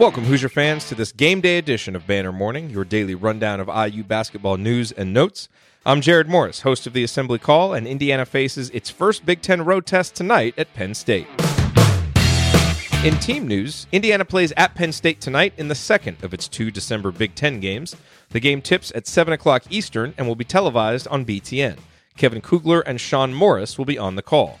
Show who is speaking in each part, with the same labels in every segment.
Speaker 1: Welcome, Hoosier fans, to this game day edition of Banner Morning, your daily rundown of IU basketball news and notes. I'm Jared Morris, host of the Assembly Call, and Indiana faces its first Big Ten road test tonight at Penn State. In team news, Indiana plays at Penn State tonight in the second of its two December Big Ten games. The game tips at 7 o'clock Eastern and will be televised on BTN. Kevin Kugler and Shon Morris will be on the call.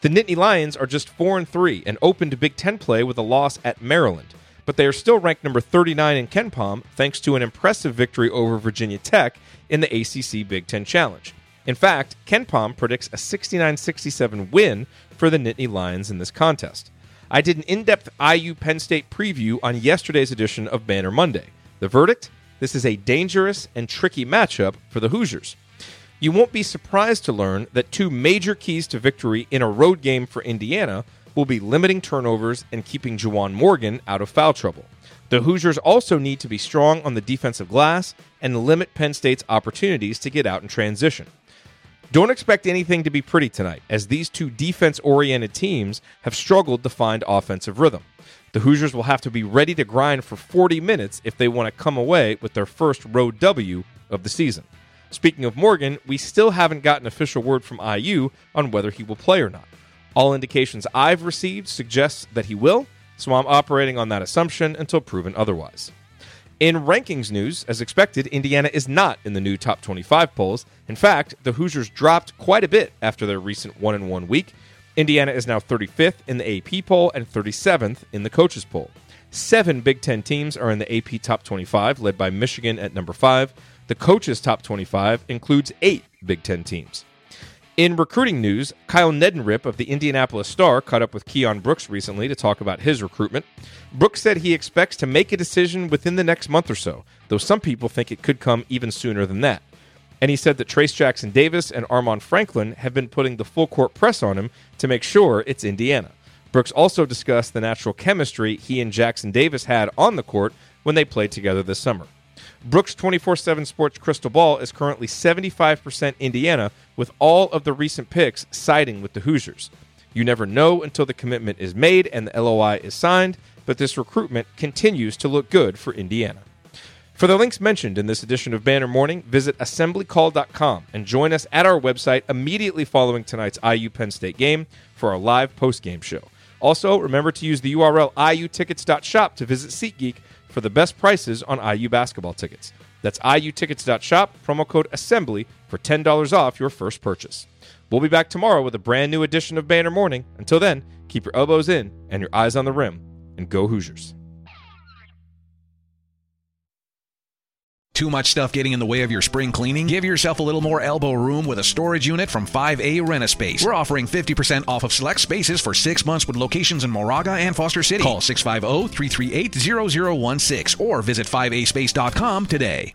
Speaker 1: The Nittany Lions are just 4 and 3 and opened Big Ten play with a loss at Maryland but they are still ranked number 39 in KenPom thanks to an impressive victory over Virginia Tech in the ACC Big Ten Challenge. In fact, KenPom predicts a 69 67 win for the Nittany Lions in this contest. I did an in depth IU Penn State preview on yesterday's edition of Banner Monday. The verdict? This is a dangerous and tricky matchup for the Hoosiers. You won't be surprised to learn that two major keys to victory in a road game for Indiana will be limiting turnovers and keeping Juwan Morgan out of foul trouble. The Hoosiers also need to be strong on the defensive glass and limit Penn State's opportunities to get out in transition. Don't expect anything to be pretty tonight, as these two defense oriented teams have struggled to find offensive rhythm. The Hoosiers will have to be ready to grind for 40 minutes if they want to come away with their first road W of the season. Speaking of Morgan, we still haven't gotten official word from IU on whether he will play or not. All indications I've received suggest that he will, so I'm operating on that assumption until proven otherwise. In rankings news, as expected, Indiana is not in the new top 25 polls. In fact, the Hoosiers dropped quite a bit after their recent 1 and 1 week. Indiana is now 35th in the AP poll and 37th in the coaches poll. Seven Big Ten teams are in the AP top 25, led by Michigan at number 5. The coaches top 25 includes eight Big Ten teams. In recruiting news, Kyle Neddenriep of the Indianapolis Star caught up with Keion Brooks recently to talk about his recruitment. Brooks said he expects to make a decision within the next month or so, though some people think it could come even sooner than that. And he said that Trayce Jackson Davis and Armaan Franklin have been putting the full court press on him to make sure it's Indiana. Brooks also discussed the natural chemistry he and Jackson Davis had on the court when they played together this summer. Brooks 24 7 Sports Crystal Ball is currently 75% Indiana, with all of the recent picks siding with the Hoosiers. You never know until the commitment is made and the LOI is signed, but this recruitment continues to look good for Indiana. For the links mentioned in this edition of Banner Morning, visit assemblycall.com and join us at our website immediately following tonight's IU Penn State game for our live post-game show. Also, remember to use the URL iutickets.shop to visit SeatGeek for the best prices on IU basketball tickets. That's iutickets.shop, promo code ASSEMBLY for $10 off your first purchase. We'll be back tomorrow with a brand new edition of Banner Morning. Until then, keep your elbows in and your eyes on the rim, and go Hoosiers.
Speaker 2: Too much stuff getting in the way of your spring cleaning? Give yourself a little more elbow room with a storage unit from 5A Rent-A-Space. We're offering 50% off of select spaces for six months with locations in Moraga and Foster City. Call 650-338-0016 or visit 5aspace.com today.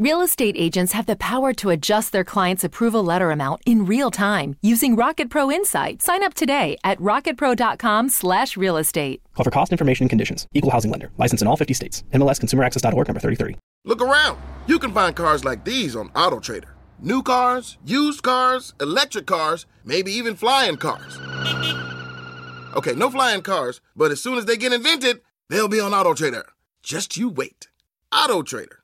Speaker 3: Real estate agents have the power to adjust their client's approval letter amount in real time using Rocket Pro Insight. Sign up today at rocketpro.com slash real estate.
Speaker 4: Call for cost information and conditions. Equal housing lender. License in all 50 states. MLS ConsumerAccess.org number 33.
Speaker 5: Look around. You can find cars like these on AutoTrader. New cars, used cars, electric cars, maybe even flying cars. Okay, no flying cars, but as soon as they get invented, they'll be on AutoTrader. Just you wait. AutoTrader.